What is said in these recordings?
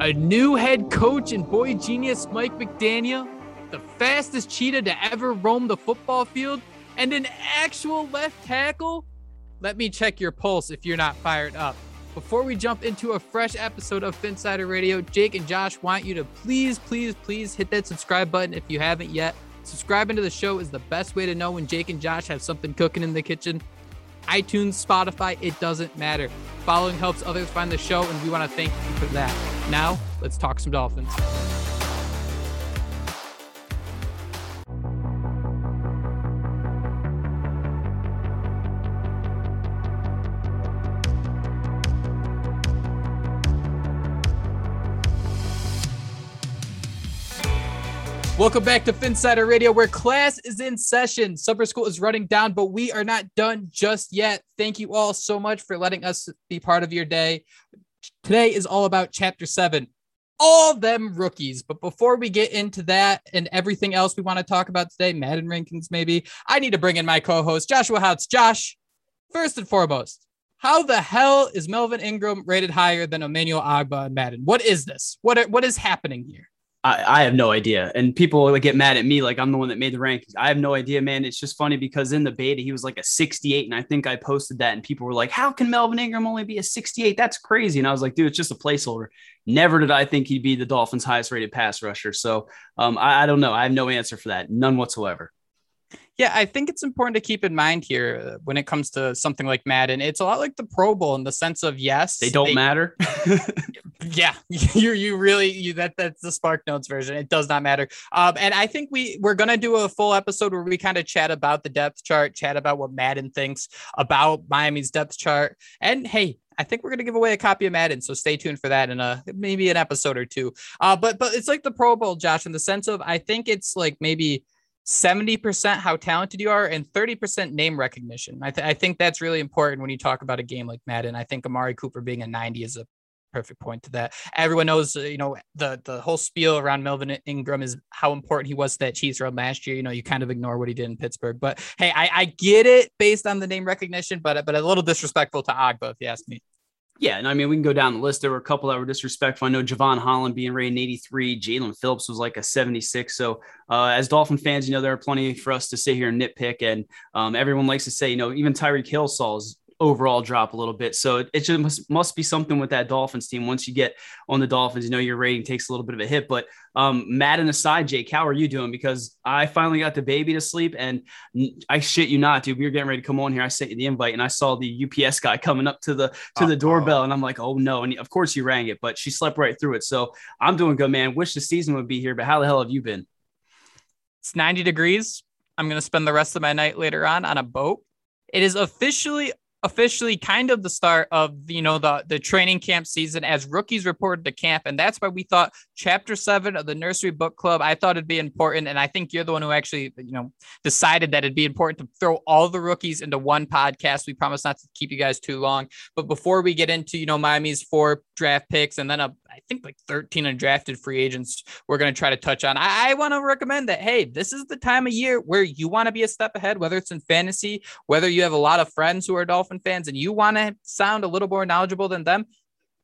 a new head coach and boy genius Mike McDaniel, the fastest cheetah to ever roam the football field, and an actual left tackle? Let me check your pulse if you're not fired up. Before we jump into a fresh episode of Phinsider Radio, Jake and Josh want you to please, please, please hit that subscribe button if you haven't yet. Subscribing to the show is the best way to know when Jake and Josh have something cooking in the kitchen iTunes, Spotify, it doesn't matter. Following helps others find the show, and we want to thank you for that. Now, let's talk some Dolphins. Welcome back to Phinsider Radio, where class is in session. Summer school is running down, but we are not done just yet. Thank you all so much for letting us be part of your day. Today is all about Chapter 7, all them rookies. But before we get into that and everything else we want to talk about today, Madden rankings maybe, I need to bring in my co host, Joshua Houtz. Josh, first and foremost, how the hell is Melvin Ingram rated higher than Emmanuel Ogbah and Madden? What is this? What, are, what is happening here? I, I, have no idea. And people get mad at me like I'm the one that made the rankings. I have no idea, man. It's just funny because in the beta, he was like a 68. And I think I posted that and people were like, How can Melvin Ingram only be a 68? That's crazy. And I was like, dude, it's just a placeholder. Never did I think he'd be the Dolphins' highest rated pass rusher. So um, I, I don't know. I have no answer for that. None whatsoever. Yeah, I think it's important to keep in mind here uh, when it comes to something like Madden. It's a lot like the Pro Bowl in the sense of yes, they don't they, matter. yeah, you you really you that that's the Spark Notes version. It does not matter. Um, and I think we we're gonna do a full episode where we kind of chat about the depth chart, chat about what Madden thinks about Miami's depth chart, and hey, I think we're gonna give away a copy of Madden, so stay tuned for that in a maybe an episode or two. Uh, but but it's like the Pro Bowl, Josh, in the sense of I think it's like maybe 70% how talented you are and 30% name recognition. I, th- I think that's really important when you talk about a game like Madden. I think Amari Cooper being a 90 is a perfect point to that. Everyone knows, uh, you know, the the whole spiel around Melvin Ingram is how important he was to that Chiefs run last year. You know, you kind of ignore what he did in Pittsburgh, but hey, I, I get it based on the name recognition, but but a little disrespectful to Ogbah, if you ask me. Yeah, and I mean we can go down the list. There were a couple that were disrespectful. I know Jevon Holland being rated 83, Jaelan Phillips was like a 76. So uh, as Dolphin fans, you know there are plenty for us to sit here and nitpick, and um, everyone likes to say, you know, even Tyreek Hill saws overall drop a little bit. So it, it just must, must be something with that Dolphins team. Once you get on the Dolphins, you know your rating takes a little bit of a hit. But um, Madden aside, Jake, how are you doing? Because I finally got the baby to sleep, and I shit you not, dude. We were getting ready to come on here. I sent you the invite, and I saw the UPS guy coming up to the to the doorbell, and I'm like, oh no! And of course you rang it, but she slept right through it. So I'm doing good, man. Wish the season would be here, but how the hell have you been? It's 90 degrees. I'm gonna spend the rest of my night later on on a boat. It is officially officially kind of the start of you know the the training camp season as rookies reported to camp. And that's why we thought chapter 7 of the nursery book club i thought it'd be important. And i think you're the one who actually you know decided that it'd be important to throw all the rookies into one podcast. We promise not to keep you guys too long. But before we get into you know miami's four draft picks and then a I think like 13 undrafted free agents we're going to try to touch on. I, I want to recommend that, hey, this is the time of year where you want to be a step ahead, whether it's in fantasy, whether you have a lot of friends who are Dolphin fans and you want to sound a little more knowledgeable than them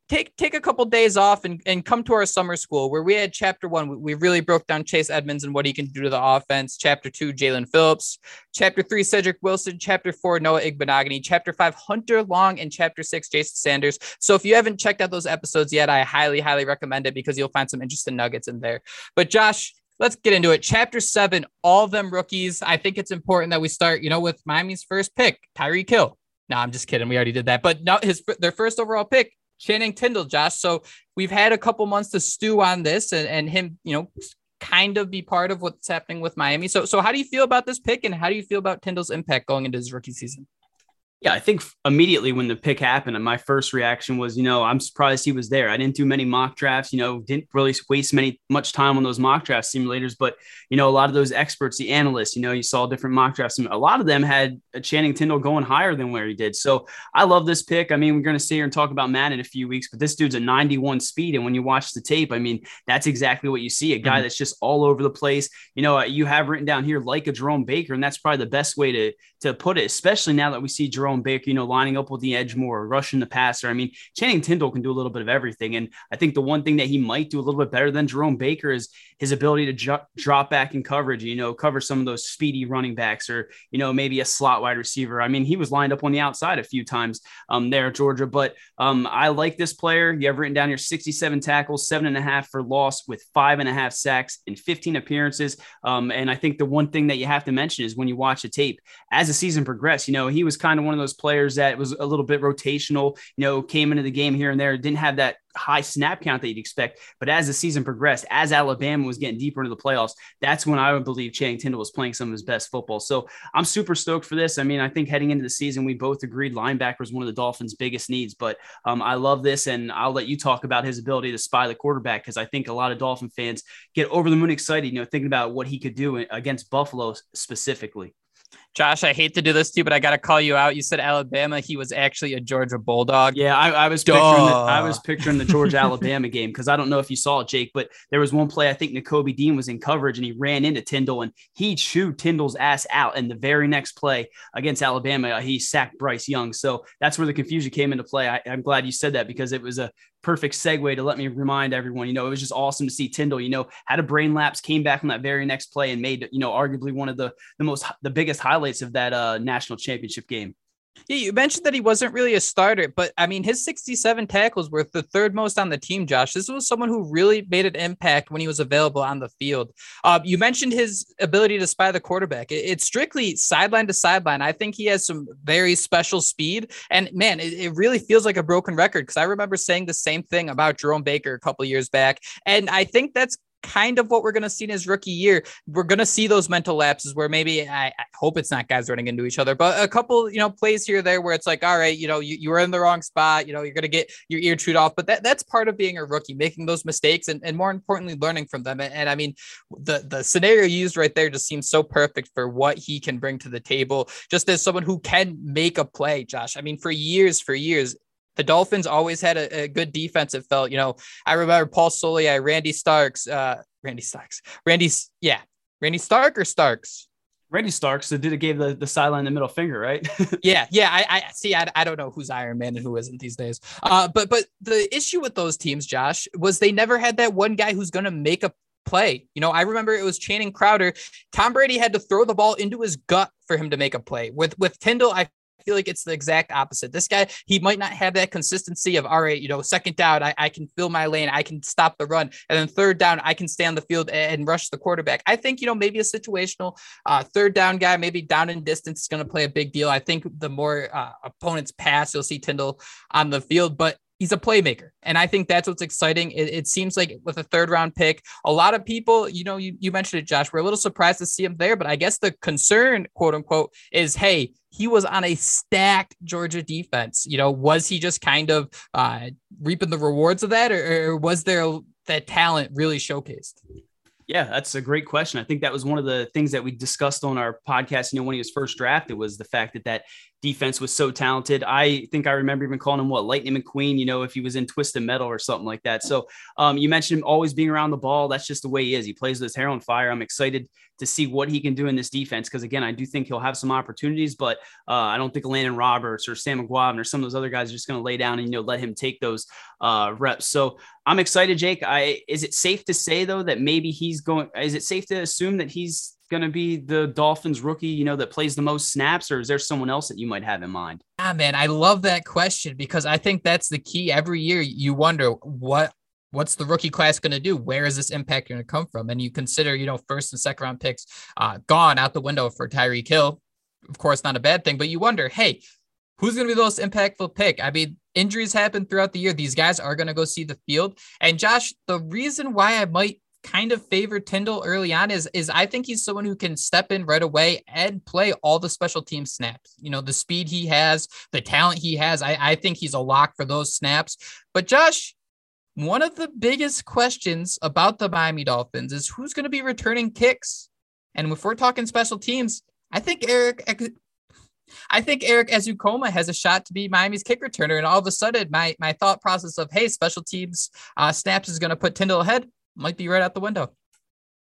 take take a couple days off and, and come to our summer school where we had chapter one we really broke down chase edmonds and what he can do to the offense chapter two Jaelan phillips chapter three cedric wilson chapter four noah igbinoghene chapter five hunter long and chapter six jason sanders so if you haven't checked out those episodes yet i highly highly recommend it because you'll find some interesting nuggets in there but josh let's get into it. Chapter seven, all them rookies. I think it's important that we start, you know, with Miami's first pick, Tyreek Hill. No, I'm just kidding. We already did that. But now his their first overall pick, Channing Tindall, Josh. So we've had a couple months to stew on this and, and him, you know, kind of be part of what's happening with Miami. So so how do you feel about this pick and how do you feel about Tindall's impact going into his rookie season? Yeah, I think immediately when the pick happened, and my first reaction was, you know, I'm surprised he was there. I didn't do many mock drafts, you know, didn't really waste many much time on those mock draft simulators. But you know, a lot of those experts, the analysts, you know, you saw different mock drafts. And a lot of them had Channing Tindall going higher than where he did. So I love this pick. I mean, we're going to sit here and talk about Matt in a few weeks, but this dude's a 91 speed, and when you watch the tape, I mean, that's exactly what you see. A guy mm-hmm. that's just all over the place. You know, you have written down here like a Jerome Baker, and that's probably the best way to to put it, especially now that we see Jerome Baker, you know, lining up with the edge more, rushing the passer. I mean, Channing Tindall can do a little bit of everything. And I think the one thing that he might do a little bit better than Jerome Baker is his ability to ju- drop back in coverage, you know, cover some of those speedy running backs or, you know, maybe a slot wide receiver. I mean, he was lined up on the outside a few times um, there, at Georgia. But um, I like this player. You have written down your 67 tackles, seven and a half for loss with five and a half sacks in 15 appearances. Um, and I think the one thing that you have to mention is when you watch the tape, as the season progressed, you know, he was kind of one of those players that was a little bit rotational, you know, came into the game here and there, didn't have that high snap count that you'd expect. But as the season progressed, as Alabama was getting deeper into the playoffs, that's when I would believe Channing Tindall was playing some of his best football. So I'm super stoked for this. I mean, I think heading into the season, we both agreed linebacker was one of the Dolphins' biggest needs. But um, I love this, and I'll let you talk about his ability to spy the quarterback because I think a lot of Dolphin fans get over the moon excited, you know, thinking about what he could do against Buffalo specifically. Josh, I hate to do this to you, but I got to call you out. You said Alabama. He was actually a Georgia Bulldog. Yeah, I, I was picturing the, I was picturing the Georgia Alabama game because I don't know if you saw it, Jake, but there was one play I think Nakobe Dean was in coverage and he ran into Tindall and he chewed Tindall's ass out. And the very next play against Alabama, he sacked Bryce Young. So that's where the confusion came into play. I, I'm glad you said that because it was a perfect segue to let me remind everyone, you know, it was just awesome to see Tindall, you know, had a brain lapse, came back on that very next play and made, you know, arguably one of the, the most, the biggest highlights of that uh, national championship game. Yeah, you mentioned that he wasn't really a starter, but I mean, his 67 tackles were the third most on the team, Josh. This was someone who really made an impact when he was available on the field. Uh, you mentioned his ability to spy the quarterback. it's strictly sideline to sideline. I think he has some very special speed. And man, it, it really feels like a broken record because I remember saying the same thing about Jerome Baker a couple years back. And I think that's kind of what we're going to see in his rookie year. We're going to see those mental lapses where maybe I, I, hope it's not guys running into each other, but a couple, you know, plays here there where it's like, all right, you know, you, you were in the wrong spot, you know, you're going to get your ear chewed off. But that, that's part of being a rookie, making those mistakes and, and more importantly, learning from them. And, and I mean, the, the scenario used right there just seems so perfect for what he can bring to the table, just as someone who can make a play, Josh. I mean, for years, for years, the Dolphins always had a, a, good defense. It felt, you know, I remember Paul Soliai, Randy Starks, uh, Randy Starks, Randy's, yeah, Randy Stark or Starks. Randy Starks that did it gave the, the sideline the middle finger, right? yeah, yeah. I, I see. I, I don't know who's Iron Man and who isn't these days. Uh, but but the issue with those teams, Josh, was they never had that one guy who's going to make a play. You know, I remember it was Channing Crowder. Tom Brady had to throw the ball into his gut for him to make a play. With with Tindall, I feel like it's the exact opposite. This guy, he might not have that consistency of, all right, you know, second down, I, I can fill my lane, I can stop the run. And then third down, I can stay on the field and rush the quarterback. I think, you know, maybe a situational uh, third down guy, maybe down in distance is going to play a big deal. I think the more uh, opponents pass, you'll see Tindall on the field. But he's a playmaker. And I think that's what's exciting. It, it, seems like with a third round pick, a lot of people, you know, you, you mentioned it, Josh, we're a little surprised to see him there. But I guess the concern, quote unquote, is hey, he was on a stacked Georgia defense. You know, was he just kind of uh, reaping the rewards of that, or, or was there that talent really showcased? Yeah, that's a great question. I think that was one of the things that we discussed on our podcast. You know, when he was first drafted, was the fact that that defense was so talented. I think I remember even calling him what Lightning McQueen, you know, if he was in Twisted Metal or something like that. So um, you mentioned him always being around the ball. That's just the way he is. He plays with his hair on fire. I'm excited to see what he can do in this defense because again, I do think he'll have some opportunities, but uh, I don't think Landon Roberts or Sam Eguavoen or some of those other guys are just going to lay down and you know let him take those uh, reps. So I'm excited, Jake. I is it safe to say though that maybe he's going? Is it safe to assume that he's going to be the Dolphins rookie, you know, that plays the most snaps, or is there someone else that you might have in mind? Ah, man, I love that question because I think that's the key. Every year, you wonder what what's the rookie class going to do? Where is this impact going to come from? And you consider, you know, first and second round picks uh, gone out the window for Tyreek Hill. Of course, not a bad thing, but you wonder, hey, who's going to be the most impactful pick? I mean, injuries happen throughout the year. These guys are going to go see the field. And Josh, the reason why I might kind of favored Tindall early on is is I think he's someone who can step in right away and play all the special team snaps. You know, the speed he has, the talent he has. I, I think he's a lock for those snaps. But Josh, one of the biggest questions about the Miami Dolphins is who's going to be returning kicks. And if we're talking special teams, I think Eric I think Erik Ezukanma has a shot to be Miami's kick returner. And all of a sudden, my my thought process of hey, special teams uh, snaps is going to put Tindall ahead might be right out the window.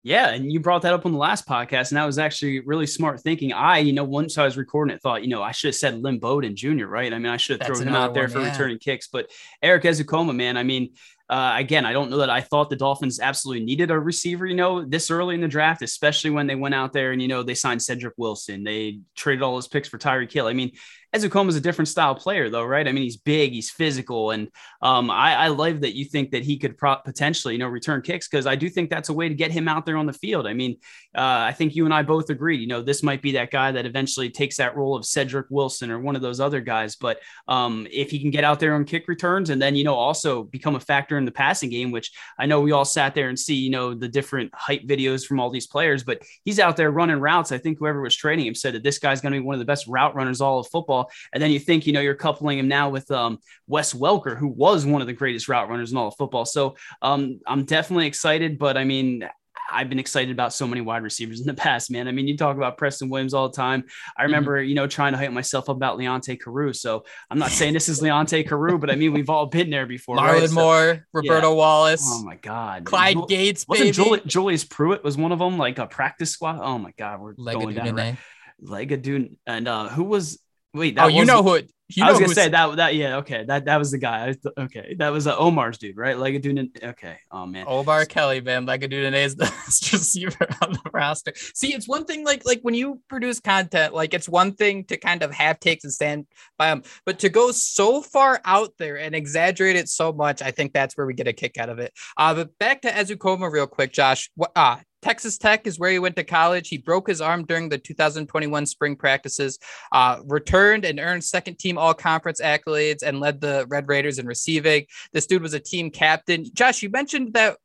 Yeah, and you brought that up on the last podcast, and that was actually really smart thinking. I, you know, once I was recording it, thought, you know, I should have said Lynn Bowden Jr., right? I mean, I should have thrown him out there one, for yeah. returning kicks. But Erik Ezukanma, man, I mean, uh, again, I don't know that I thought the Dolphins absolutely needed a receiver, you know, this early in the draft, especially when they went out there and, you know, they signed Cedric Wilson. They traded all his picks for Tyreek Hill. I mean, Ezukanma is a different style player, though, right? I mean, he's big, he's physical, and um, I, I, love that you think that he could pro- potentially, you know, return kicks because I do think that's a way to get him out there on the field. I mean, uh, I think you and I both agreed, you know, this might be that guy that eventually takes that role of Cedric Wilson or one of those other guys. But um, if he can get out there on kick returns and then, you know, also become a factor in the passing game, which I know we all sat there and see, you know, the different hype videos from all these players, but he's out there running routes. I think whoever was training him said that this guy's going to be one of the best route runners all of football football. And then you think, you know, you're coupling him now with um, Wes Welker, who was one of the greatest route runners in all of football. So um, I'm definitely excited, but I mean, I've been excited about so many wide receivers in the past, man. I mean, you talk about Preston Williams all the time. I mm-hmm. remember, mm-hmm. you know, trying to hype myself up about Leonte Carroo. So I'm not saying this is Leonte Carroo, but I mean, we've all been there before. Marlon right? Moore, so, Roberto yeah. Wallace. Oh my God. Clyde Jul- Gates. Wasn't Jul- Julius Pruitt was one of them, like a practice squad? Oh my God. We're going down. Right. Legedu Naanee. And uh, who was Wait, oh, you know who? It, you I was gonna say that. That yeah, okay. That that was the guy. okay, that was uh, Omar's dude, right? Legedu Naanee. Okay. Oh man. Omar Kelly, man. Legedu Naanee is the receiver on the roster. See, it's one thing like like when you produce content, like it's one thing to kind of have takes and stand by them, but to go so far out there and exaggerate it so much, I think that's where we get a kick out of it. Uh, but back to Ezukanma real quick, Josh. What uh Texas Tech is where he went to college. He broke his arm during the 2021 spring practices, uh, returned and earned second team all conference accolades and led the Red Raiders in receiving. This dude was a team captain. Josh, you mentioned that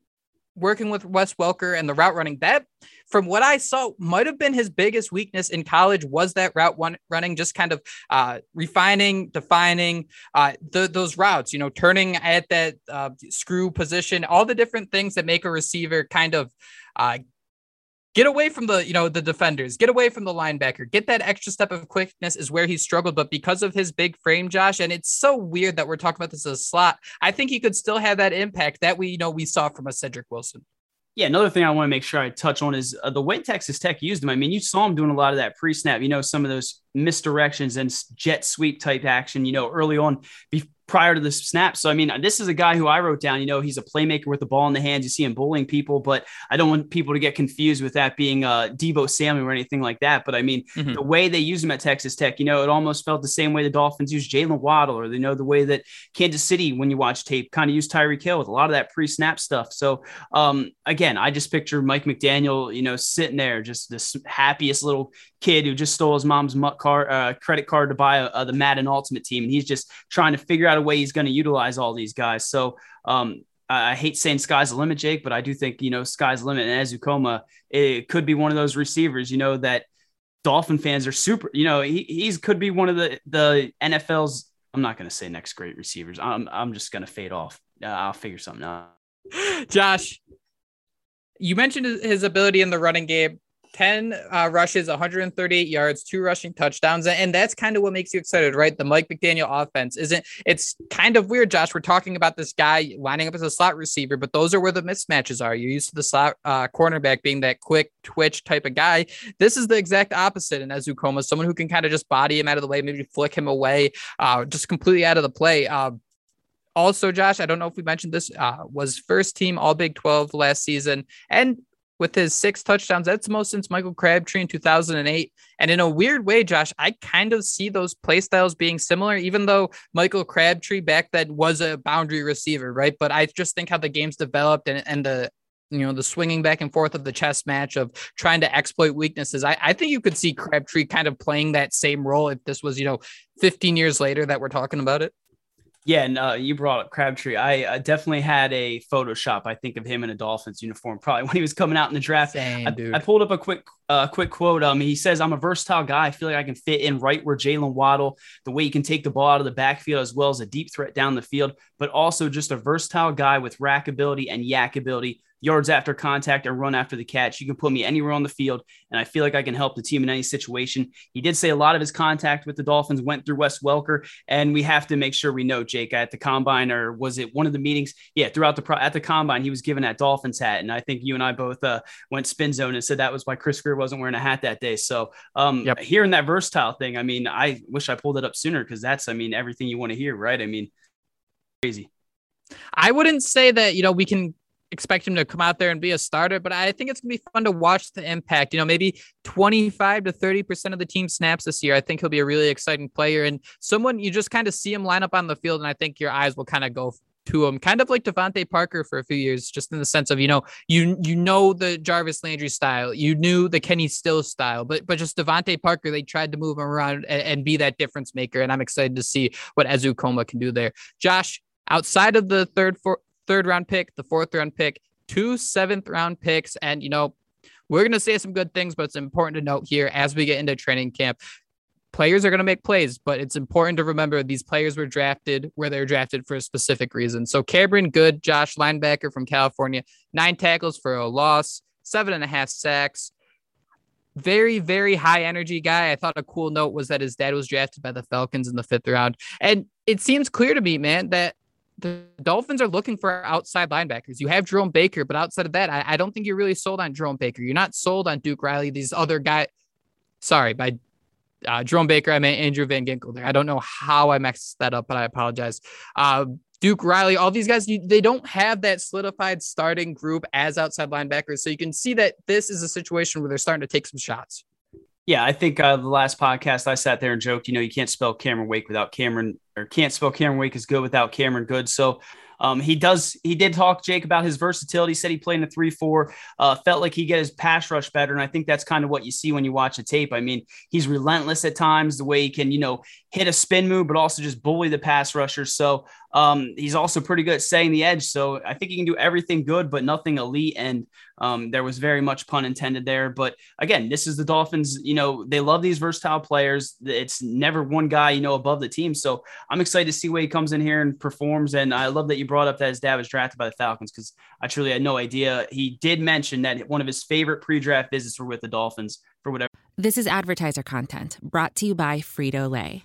working with Wes Welker and the route running, that from what I saw might have been his biggest weakness in college was that route one running, just kind of uh, refining, defining uh, the, those routes, you know, turning at that uh, screw position, all the different things that make a receiver kind of uh, get away from the you know the defenders. Get away from the linebacker. Get that extra step of quickness is where he struggled but because of his big frame josh and it's so weird that we're talking about this as a slot i think he could still have that impact that we you know we saw from a cedric wilson. Yeah, another thing I want to make sure I touch on is uh, the way Texas Tech used him. I mean, you saw him doing a lot of that pre-snap, you know, some of those misdirections and jet sweep type action, you know, early on be- prior to the snap. So, I mean, this is a guy who I wrote down, you know, he's a playmaker with the ball in the hands. You see him bullying people, but I don't want people to get confused with that being uh, Deebo Samuel or anything like that. But I mean, mm-hmm. the way they use him at Texas Tech, you know, it almost felt the same way the Dolphins use Jaylen Waddle or, you know, the way that Kansas City, when you watch tape, kind of use Tyreek Hill with a lot of that pre snap stuff. So, um, again, I just picture Mike McDaniel, you know, sitting there, just this happiest little kid who just stole his mom's card, uh, credit card to buy uh, the Madden Ultimate Team. And he's just trying to figure out a way he's going to utilize all these guys. So um, I hate saying sky's the limit, Jake, but I do think, you know, sky's the limit. And Ezukanma, it could be one of those receivers, you know, that Dolphin fans are super, you know, he he's could be one of the, the NFL's, I'm not going to say next great receivers. I'm, I'm just going to fade off. Uh, I'll figure something out. Josh, you mentioned his ability in the running game. 10 uh, rushes, 138 yards, two rushing touchdowns. And that's kind of what makes you excited, right? The Mike McDaniel offense isn't, it's kind of weird, Josh. We're talking about this guy lining up as a slot receiver, but those are where the mismatches are. You're used to the slot uh, cornerback being that quick twitch type of guy. This is the exact opposite in Ezukanma, someone who can kind of just body him out of the way, maybe flick him away, uh, just completely out of the play. Uh, also, Josh, I don't know if we mentioned this, uh, was first team All Big 12 last season and with his six touchdowns. That's the most since Michael Crabtree in 2008. And in a weird way, Josh, I kind of see those play styles being similar, even though Michael Crabtree back then was a boundary receiver, right? But I just think how the game's developed and, and the you know the swinging back and forth of the chess match of trying to exploit weaknesses. I, I think you could see Crabtree kind of playing that same role if this was you know 15 years later that we're talking about it. Yeah, and uh, you brought up Crabtree. I uh, definitely had a Photoshop. I think of him in a Dolphins uniform, probably when he was coming out in the draft. Same, I, I, pulled up a quick a quick quote. Um, he says, "I'm a versatile guy. I feel like I can fit in right where Jaylen Waddle, the way he can take the ball out of the backfield as well as a deep threat down the field, but also just a versatile guy with rack ability and yak ability yards after contact and run after the catch. You can put me anywhere on the field, and I feel like I can help the team in any situation. He did say a lot of his contact with the Dolphins went through Wes Welker, and we have to make sure we know Jake at the combine, or was it one of the meetings? Yeah, throughout the pro- at the combine, he was given that Dolphins hat, and I think you and I both uh, went spin zone and said that was why Chris Grier wasn't wearing a hat that day. So um, yep. hearing that versatile thing, I mean, I wish I pulled it up sooner because that's, I mean, everything you want to hear, right? I mean, crazy. I wouldn't say that, you know, we can expect him to come out there and be a starter, but I think it's going to be fun to watch the impact. You know, maybe 25 to 30% of the team snaps this year. I think he'll be a really exciting player and someone you just kind of see him line up on the field. And I think your eyes will kind of go to him, kind of like DeVante Parker for a few years, just in the sense of, you know, you you know the Jarvis Landry style, you knew the Kenny Stills style, but but just DeVante Parker, they tried to move him around and, and be that difference maker. And I'm excited to see what Ezukanma can do there. Josh, outside of the third, four, third round pick, the fourth round pick, two seventh round picks. And, you know, we're going to say some good things, but it's important to note here as we get into training camp, players are going to make plays, but it's important to remember these players were drafted where they're drafted for a specific reason. So Cameron Goode, Josh linebacker from California, nine tackles for a loss, seven and a half sacks. Very, very high energy guy. I thought a cool note was that his dad was drafted by the Falcons in the fifth round. And it seems clear to me, man, that the Dolphins are looking for outside linebackers. You have Jerome Baker, but outside of that, I, I, don't think you're really sold on Jerome Baker. You're not sold on Duke Riley. These other guys, sorry, by uh, Jerome Baker, I meant Andrew Van Ginkel there. I don't know how I messed that up, but I apologize. Uh, Duke Riley, all these guys, you, they don't have that solidified starting group as outside linebackers. So you can see that this is a situation where they're starting to take some shots. Yeah, I think uh, the last podcast I sat there and joked, you know, you can't spell Cameron Wake without Cameron, or can't spell Cameron Wake is good without Cameron Goode. So um, he does. He did talk Jake about his versatility. He said he played in a three-four. Uh, felt like he get his pass rush better, and I think that's kind of what you see when you watch a tape. I mean, he's relentless at times. The way he can, you know, hit a spin move, but also just bully the pass rusher. So um, he's also pretty good at setting the edge. So I think he can do everything good, but nothing elite. And um, there was very much pun intended there. But again, this is the Dolphins. You know, they love these versatile players. It's never one guy, you know, above the team. So I'm excited to see where he comes in here and performs. And I love that you brought up that his dad was drafted by the Falcons because I truly had no idea. He did mention that one of his favorite pre draft visits were with the Dolphins for whatever. This is advertiser content brought to you by Frito Lay.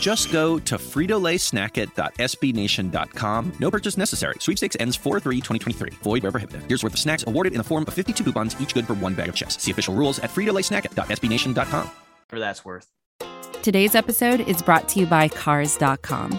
Just go to fritolaysnacket.sbnation.com. No purchase necessary. Sweepstakes ends 4-3-2023. Void where prohibited. Here's worth of snacks awarded in the form of 52 coupons, each good for one bag of chips. See official rules at fritolaysnacket.sbnation.com. For that's worth. Today's episode is brought to you by Cars.com.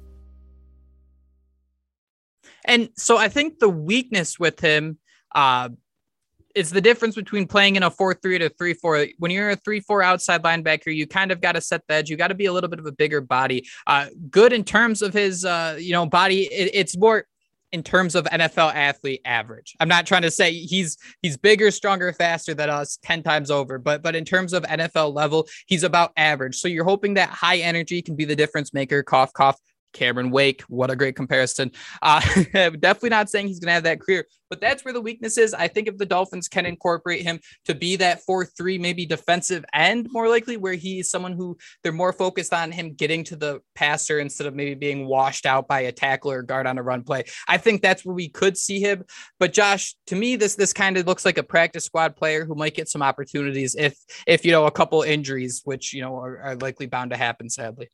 And so I think the weakness with him uh, is the difference between playing in a 4 3 to 3 4. When you're a 3 4 outside linebacker, you kind of got to set the edge. You got to be a little bit of a bigger body. Uh, good in terms of his, uh, you know, body. It, it's more in terms of NFL athlete average. I'm not trying to say he's he's bigger, stronger, faster than us 10 times over, but but in terms of NFL level, he's about average. So you're hoping that high energy can be the difference maker, cough cough Cameron Wake, what a great comparison. Uh, definitely not saying he's going to have that career, but that's where the weakness is. I think if the Dolphins can incorporate him to be that 4 3, maybe defensive end, more likely, where he's someone who they're more focused on him getting to the passer instead of maybe being washed out by a tackler or guard on a run play. I think that's where we could see him. But Josh, to me, this this kind of looks like a practice squad player who might get some opportunities if if you know a couple injuries, which you know are, are likely bound to happen, sadly.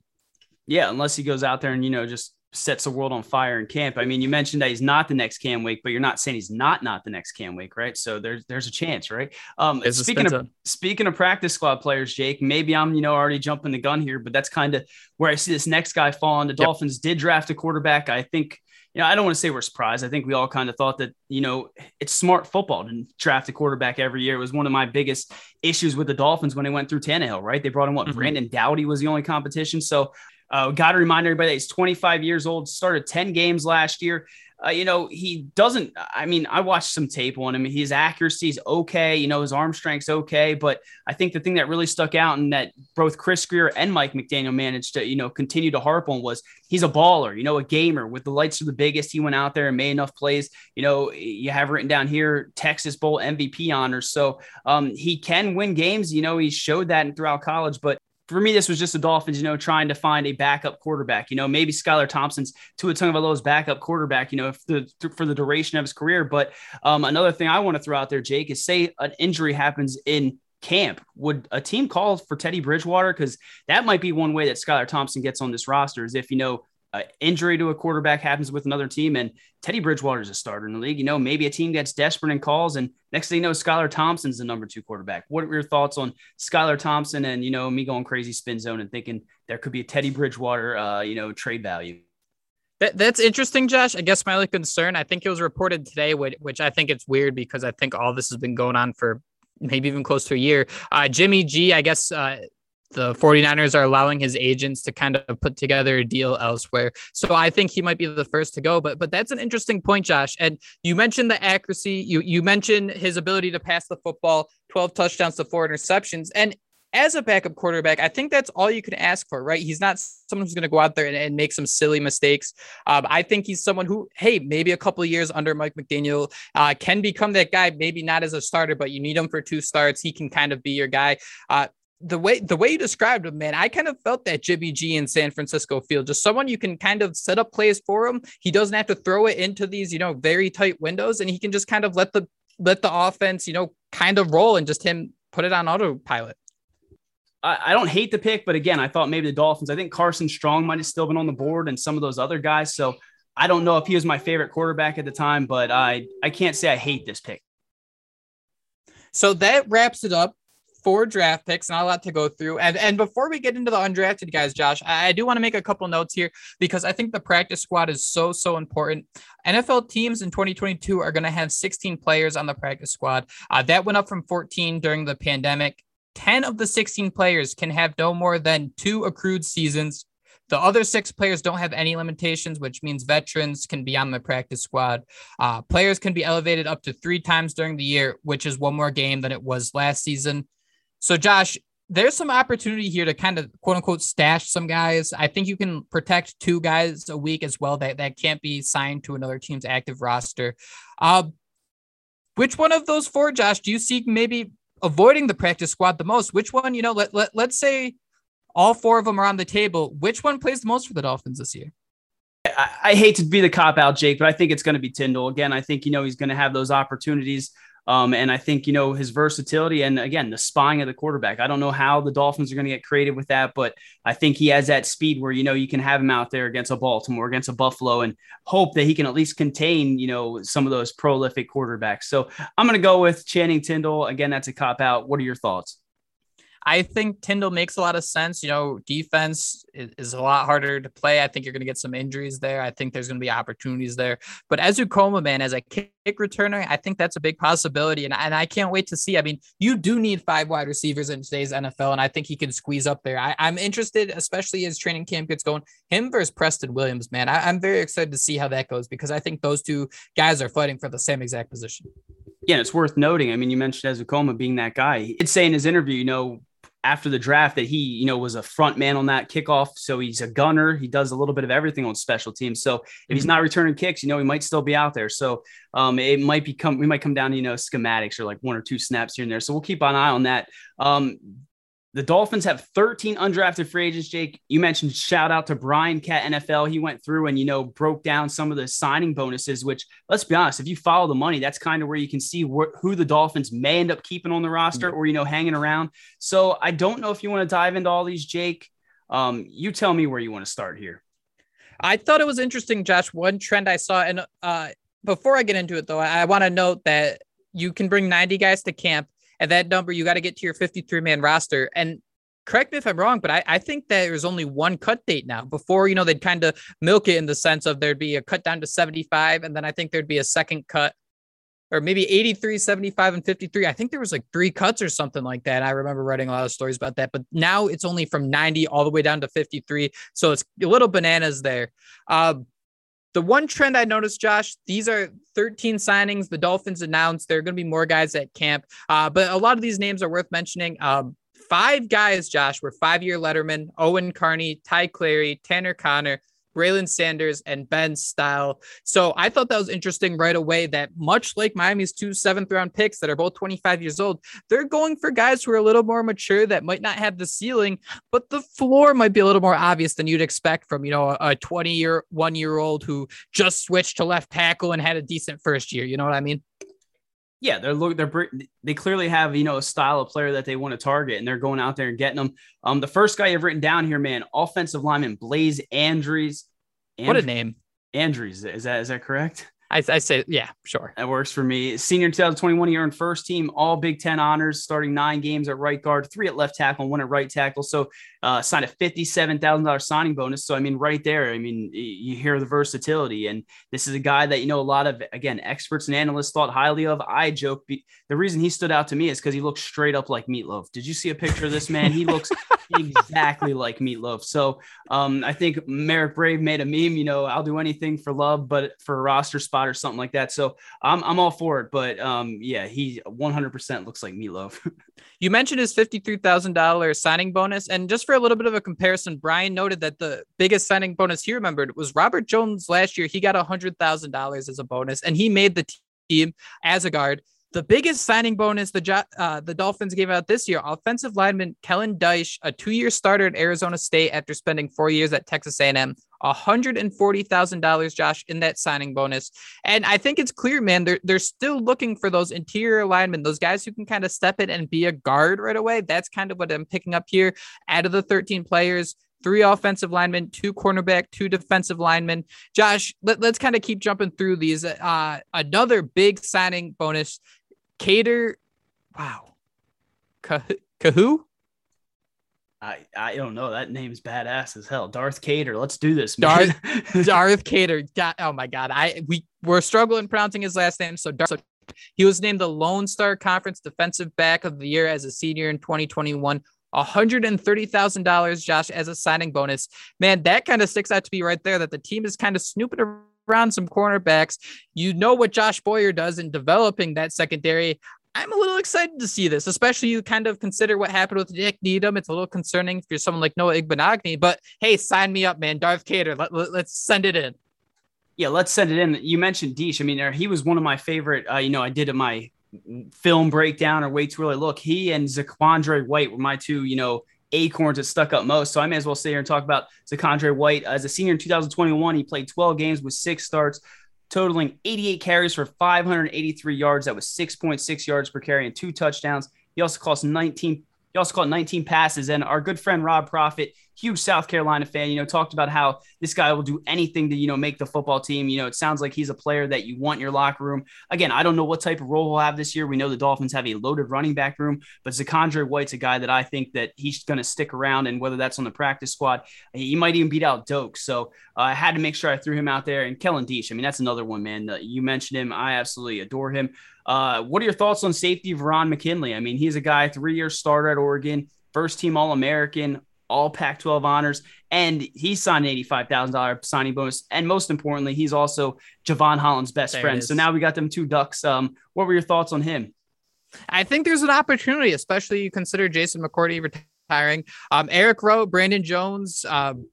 Yeah, unless he goes out there and you know just sets the world on fire in camp. I mean, you mentioned that he's not the next Cam Wake, but you're not saying he's not not the next Cam Wake, right? So there's there's a chance, right? Um, speaking of speaking of practice squad players, Jake, maybe I'm you know already jumping the gun here, but that's kind of where I see this next guy falling. The yep. Dolphins did draft a quarterback. I think. You know, I don't want to say we're surprised. I think we all kind of thought that, you know, it's smart football to draft a quarterback every year. It was one of my biggest issues with the Dolphins when they went through Tannehill, right? They brought in what? Mm-hmm. Brandon Doughty was the only competition. So uh, Got to remind everybody that he's 25 years old, started 10 games last year. Uh, you know, he doesn't. I mean, I watched some tape on him. His accuracy is okay. You know, his arm strength's okay. But I think the thing that really stuck out and that both Chris Grier and Mike McDaniel managed to, you know, continue to harp on was he's a baller, you know, a gamer with the lights are the biggest. He went out there and made enough plays. You know, you have written down here Texas Bowl MVP honors. So um, he can win games. You know, he showed that throughout college. But for me, this was just the Dolphins, you know, trying to find a backup quarterback. You know, maybe Skylar Thompson's Tua Tagovailoa's backup quarterback. You know, the, for the duration of his career. But um, another thing I want to throw out there, Jake, is say an injury happens in camp. Would a team call for Teddy Bridgewater? Because that might be one way that Skylar Thompson gets on this roster. Is if you know uh, injury to a quarterback happens with another team, and Teddy Bridgewater is a starter in the league. You know, maybe a team gets desperate and calls, and next thing you know, Skylar Thompson's the number two quarterback. What are your thoughts on Skylar Thompson and you know me going crazy spin zone and thinking there could be a Teddy Bridgewater, uh, you know, trade value? That, that's interesting, Josh. I guess my only concern, I think it was reported today, which, which I think it's weird because I think all this has been going on for maybe even close to a year. Uh, Jimmy G, I guess uh, the 49ers are allowing his agents to kind of put together a deal elsewhere. So I think he might be the first to go. But but that's an interesting point, Josh. And you mentioned the accuracy. You you mentioned his ability to pass the football, 12 touchdowns to four interceptions. And as a backup quarterback, I think that's all you can ask for, right? He's not someone who's going to go out there and, and, make some silly mistakes. Um, I think he's someone who, hey, maybe a couple of years under Mike McDaniel uh, can become that guy. Maybe not as a starter, but you need him for two starts. He can kind of be your guy. Uh, the way the way you described him, man, I kind of felt that Jimmy G in San Francisco field, just someone you can kind of set up plays for him. He doesn't have to throw it into these, you know, very tight windows, and he can just kind of let the let the offense, you know, kind of roll and just him put it on autopilot. I, I don't hate the pick, but again, I thought maybe the Dolphins. I think Carson Strong might have still been on the board, and some of those other guys. So I don't know if he was my favorite quarterback at the time, but I I can't say I hate this pick. So that wraps it up four draft picks, not a lot to go through. And and before we get into the undrafted guys, Josh, I, I do want to make a couple notes here because I think the practice squad is so so important. NFL teams in 2022 are going to have 16 players on the practice squad. Uh, that went up from 14 during the pandemic. 10 of the 16 players can have no more than two accrued seasons the other six players don't have any limitations, which means veterans can be on the practice squad. Uh, players can be elevated up to three times during the year, which is one more game than it was last season. So, Josh, there's some opportunity here to kind of quote unquote stash some guys. I think you can protect two guys a week as well that, that can't be signed to another team's active roster. Uh, which one of those four, Josh, do you see maybe avoiding the practice squad the most? Which one, you know, let, let, let's say all four of them are on the table. Which one plays the most for the Dolphins this year? I, hate to be the cop out, Jake, but I think it's going to be Tindall. Again, I think, you know, he's going to have those opportunities. Um, and I think, you know, his versatility and again, the spying of the quarterback. I don't know how the Dolphins are going to get creative with that, but I think he has that speed where, you know, you can have him out there against a Baltimore, against a Buffalo, and hope that he can at least contain, you know, some of those prolific quarterbacks. So I'm going to go with Channing Tindall. Again, that's a cop out. What are your thoughts? I think Tindall makes a lot of sense. You know, defense is, is a lot harder to play. I think you're going to get some injuries there. I think there's going to be opportunities there. But Ezukanma, man, as a kick returner, I think that's a big possibility. And, and I can't wait to see. I mean, you do need five wide receivers in today's NFL, and I think he can squeeze up there. I, am interested, especially as training camp gets going, him versus Preston Williams, man. I, I'm very excited to see how that goes because I think those two guys are fighting for the same exact position. Yeah, it's worth noting. I mean, you mentioned Ezukanma being that guy. He'd say in his interview, you know, after the draft that he, you know, was a front man on that kickoff. So he's a gunner. He does a little bit of everything on special teams. So if he's mm-hmm. not returning kicks, you know, he might still be out there. So um, it might become, we might come down to, you know, schematics or like one or two snaps here and there. So we'll keep an eye on that. Um, the Dolphins have 13 undrafted free agents. Jake, you mentioned shout out to Brian Cat NFL. He went through and you know broke down some of the signing bonuses. Which let's be honest, if you follow the money, that's kind of where you can see wh- who the Dolphins may end up keeping on the roster or you know hanging around. So I don't know if you want to dive into all these, Jake. Um, you tell me where you want to start here. I thought it was interesting, Josh. One trend I saw, and uh, before I get into it though, I, I want to note that you can bring 90 guys to camp at that number, you got to get to your 53 man roster. And correct me if I'm wrong, but I, I think that there's only one cut date now. Before, you know, they'd kind of milk it in the sense of there'd be a cut down to 75, and then I think there'd be a second cut, or maybe 83, 75, and 53. I think there was like three cuts or something like that. I remember writing a lot of stories about that, but now it's only from 90 all the way down to 53. So it's a little bananas there. Um, the one trend I noticed, Josh, these are 13 signings. The Dolphins announced there are going to be more guys at camp, uh, but a lot of these names are worth mentioning. Um, five guys, Josh, were five year lettermen Owen Carney, Ty Clary, Tanner Conner, Braylon Sanders, and Ben Stille. So I thought that was interesting right away that much like Miami's two seventh round picks that are both 25 years old, they're going for guys who are a little more mature that might not have the ceiling, but the floor might be a little more obvious than you'd expect from, you know, a 20 year, one year old who just switched to left tackle and had a decent first year. You know what I mean? Yeah, they're look they're they clearly have you know a style of player that they want to target, and they're going out there and getting them. Um, the first guy you've written down here, man, offensive lineman Blaise Andrews. And- what a name, Andrews. Is that is that correct? I, I, say, yeah, sure. That works for me. Senior 2021, he earned first team All Big Ten honors, starting nine games at right guard, three at left tackle, one at right tackle. So uh, signed a $57,000 signing bonus. So, I mean, right there, I mean, you hear the versatility. And this is a guy that, you know, a lot of, again, experts and analysts thought highly of. I joke. The reason he stood out to me is because he looks straight up like Meatloaf. Did you see a picture of this man? He looks exactly like Meatloaf. So um, I think Merrick Brave made a meme, you know, I'll do anything for love, but for a roster spot or something like that. So I'm, I'm all for it. But um, yeah, he 100% looks like Meatloaf. you mentioned his $53,000 signing bonus. And just for a little bit of a comparison, Brian noted that the biggest signing bonus he remembered was Robert Jones last year. He got $100,000 as a bonus and he made the team as a guard. The biggest signing bonus the uh, the Dolphins gave out this year: offensive lineman Kellen Diesch, a two-year starter at Arizona State after spending four years at Texas A&M, hundred and forty thousand dollars, Josh, in that signing bonus. And I think it's clear, man, they're they're still looking for those interior linemen, those guys who can kind of step in and be a guard right away. That's kind of what I'm picking up here. Out of the 13 players, three offensive linemen, two cornerback, two defensive linemen. Josh, let, us kind of keep jumping through these. Uh, another big signing bonus Kader, wow, Kohou. I I don't know. That name's badass as hell. Darth Kader. Let's do this. Man. Darth Darth Kader. God, oh my god. I we were struggling pronouncing his last name. So Darth. So he was named the Lone Star Conference Defensive Back of the Year as a senior in 2021. $130,000, Josh, as a signing bonus. Man, that kind of sticks out to me right there that the team is kind of snooping around some cornerbacks. You know what Josh Boyer does in developing that secondary. I'm a little excited to see this, especially you kind of consider what happened with Nick Needham. It's a little concerning for someone like Noah Igbinoghene, but hey, sign me up, man. Darth Kader, let, let, let's send it in. Yeah, let's send it in. You mentioned Diesch. I mean, he was one of my favorite. Uh, you know, I did in my film breakdown or way too early look. He and Zaquandre White were my two, you know, acorns that stuck up most. So I may as well sit here and talk about Zaquandre White. As a senior in 2021, he played 12 games with six starts, totaling 88 carries for 583 yards. That was 6.6 yards per carry and two touchdowns. He also cost 19 he also caught 19 passes. And our good friend Rob Profit, huge South Carolina fan, you know, talked about how this guy will do anything to, you know, make the football team. You know, it sounds like he's a player that you want in your locker room. Again, I don't know what type of role he'll have this year. We know the Dolphins have a loaded running back room, but Zaquandre White's a guy that I think that he's going to stick around. And whether that's on the practice squad, he might even beat out Doak. So uh, I had to make sure I threw him out there. And Kellen Diesch, I mean, that's another one, man. Uh, you mentioned him. I absolutely adore him. Uh, what are your thoughts on safety Verone McKinley? I mean, he's a guy, three year starter at Oregon, first team All American, all Pac 12 honors, and he signed an $85,000 signing bonus. And most importantly, he's also Jevon Holland's best there friend. So now we got them two ducks. Um, what were your thoughts on him? I think there's an opportunity, especially you consider Jason McCourty retiring. Um, Eric Rowe, Brandon Jones, um,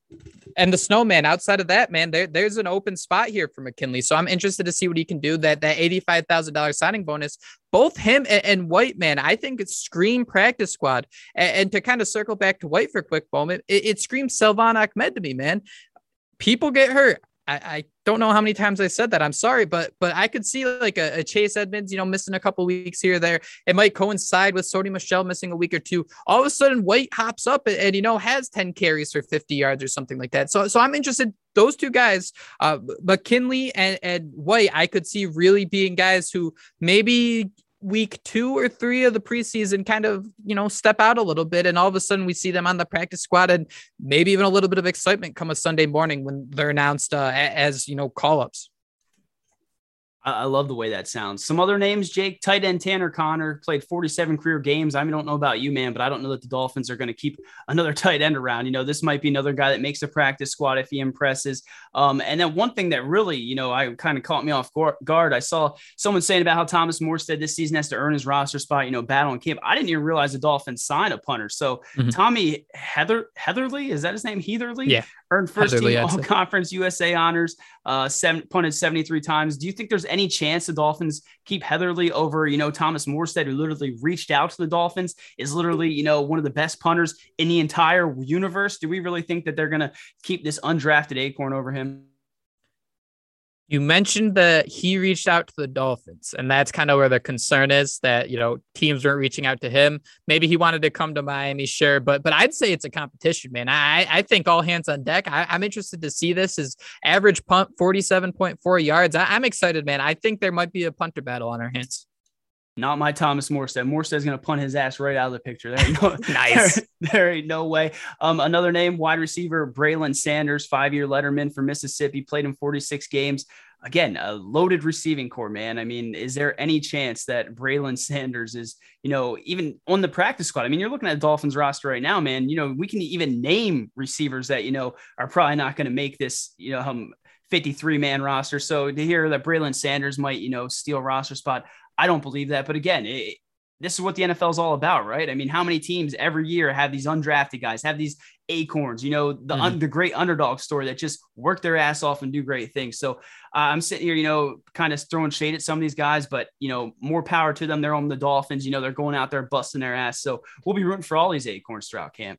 and the Snowman. Outside of that, man, there, there's an open spot here for McKinley. So I'm interested to see what he can do. That that eighty five thousand dollars signing bonus, both him and, and, White, man, I think it's scream practice squad. And, and, to kind of circle back to White for a quick moment, it, it screams Salvon Ahmed to me, man. People get hurt. I, I, don't know how many times I said that. I'm sorry, but but I could see like a, a Chase Edmonds, you know, missing a couple weeks here there. It might coincide with Sony Michel missing a week or two. All of a sudden, White hops up and, and, you know has 10 carries for 50 yards or something like that. So so I'm interested. Those two guys, uh, McKinley and, and White, I could see really being guys who maybe week two or three of the preseason kind of, you know, step out a little bit. And all of a sudden we see them on the practice squad and maybe even a little bit of excitement come a Sunday morning when they're announced uh, as, you know, call ups. I love the way that sounds. Some other names, Jake, tight end Tanner Conner played 47 career games. I mean, don't know about you, man, but I don't know that the Dolphins are going to keep another tight end around. You know, this might be another guy that makes a practice squad if he impresses. Um, and then one thing that really, you know, I kind of caught me off guard. I saw someone saying about how Thomas Morstead this season has to earn his roster spot, you know, battling camp. I didn't even realize the Dolphins signed a punter. So mm-hmm. Tommy Heather Heatherly, is that his name? Heatherly? Yeah earned first team All Conference USA honors, uh, seven, punted 73 times. Do you think there's any chance the Dolphins keep Heatherly over, you know, Thomas Morstead, who literally reached out to the Dolphins, is literally, you know, one of the best punters in the entire universe? Do we really think that they're going to keep this undrafted acorn over him? You mentioned that he reached out to the Dolphins, and that's kind of where the concern is that you know teams weren't reaching out to him. Maybe he wanted to come to Miami, sure, but but I'd say it's a competition, man. I I think all hands on deck. I, am interested to see this. His average punt forty seven point four yards. I, I'm excited, man. I think there might be a punter battle on our hands. Not my Thomas Morstead. Morstead's going to punt his ass right out of the picture. There ain't no, nice. There, there, ain't no way. Um, another name, wide receiver Braylon Sanders, five-year letterman for Mississippi, played in 46 games. Again, a loaded receiving core, man. I mean, is there any chance that Braylon Sanders is, you know, even on the practice squad? I mean, you're looking at Dolphins roster right now, man. You know, we can even name receivers that you know are probably not going to make this, you know, um, 53 man roster. So to hear that Braylon Sanders might, you know, steal roster spot, I don't believe that. But again, it, this is what the NFL is all about, right? I mean, how many teams every year have these undrafted guys, have these acorns, you know, the, mm-hmm. un, the great underdog story that just work their ass off and do great things. So uh, I'm sitting here, you know, kind of throwing shade at some of these guys, but, you know, more power to them. They're on the Dolphins, you know, they're going out there busting their ass. So we'll be rooting for all these acorns throughout camp.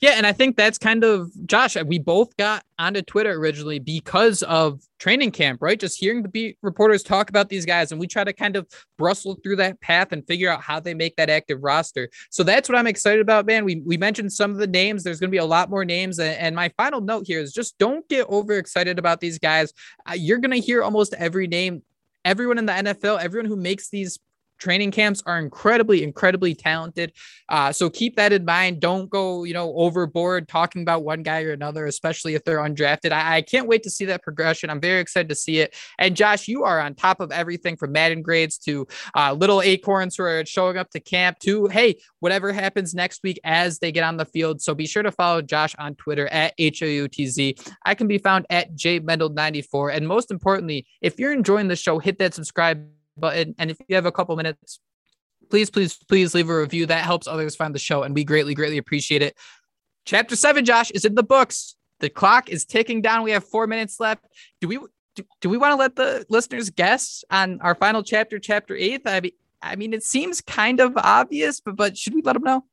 Yeah, and I think that's kind of Josh. We both got onto Twitter originally because of training camp, right? Just hearing the beat reporters talk about these guys, and we try to kind of bristle through that path and figure out how they make that active roster. So that's what I'm excited about, man. We we mentioned some of the names. There's going to be a lot more names, and, my final note here is just don't get overexcited about these guys. Uh, you're going to hear almost every name everyone in the NFL, everyone who makes these training camps are incredibly, incredibly talented. Uh, so keep that in mind. Don't go, you know, overboard talking about one guy or another, especially if they're undrafted. I, I can't wait to see that progression. I'm very excited to see it. And Josh, you are on top of everything from Madden grades to uh, little acorns who are showing up to camp to, hey, whatever happens next week as they get on the field. So be sure to follow Josh on Twitter at HOUTZ. I can be found at JMendel94. And most importantly, if you're enjoying the show, hit that subscribe button. And if you have a couple minutes, please, please, please leave a review. That helps others find the show, and we greatly, greatly appreciate it. Chapter seven, Josh, is in the books. The clock is ticking down. We have four minutes left. Do we do, do we want to let the listeners guess on our final chapter, chapter eight? I mean, I mean, it seems kind of obvious, but but should we let them know?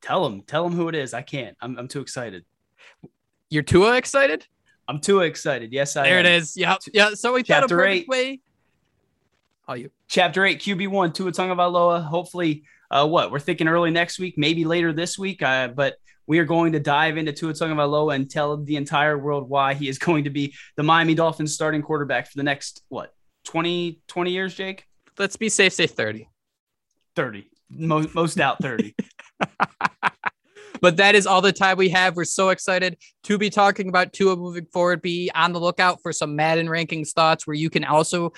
Tell them, tell them who it is. I can't. I'm I'm too excited. You're too excited. I'm too excited. Yes, I. There am. it is. Yeah, yeah. So we Chapter thought a perfect eight. way all you. Chapter eight, QB one, Tua Tagovailoa. Hopefully, uh, what we're thinking early next week, maybe later this week. Uh, but we are going to dive into Tua Tagovailoa and tell the entire world why he is going to be the Miami Dolphins starting quarterback for the next what 20, 20 years, Jake. Let's be safe, say thirty. Thirty, most most doubt thirty. but that is all the time we have. We're so excited to be talking about Tua moving forward. Be on the lookout for some Madden rankings thoughts where you can also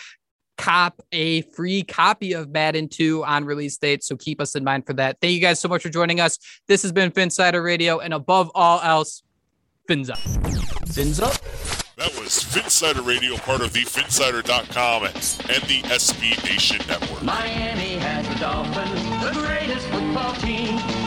cop a free copy of Madden 2 on release date. So keep us in mind for that. Thank you guys so much for joining us. This has been Phinsider Radio, and above all else, fins up. Fins up. That was Phinsider Radio, part of the Phinsider.com and the SB Nation Network. Miami has the Dolphins, the greatest football team.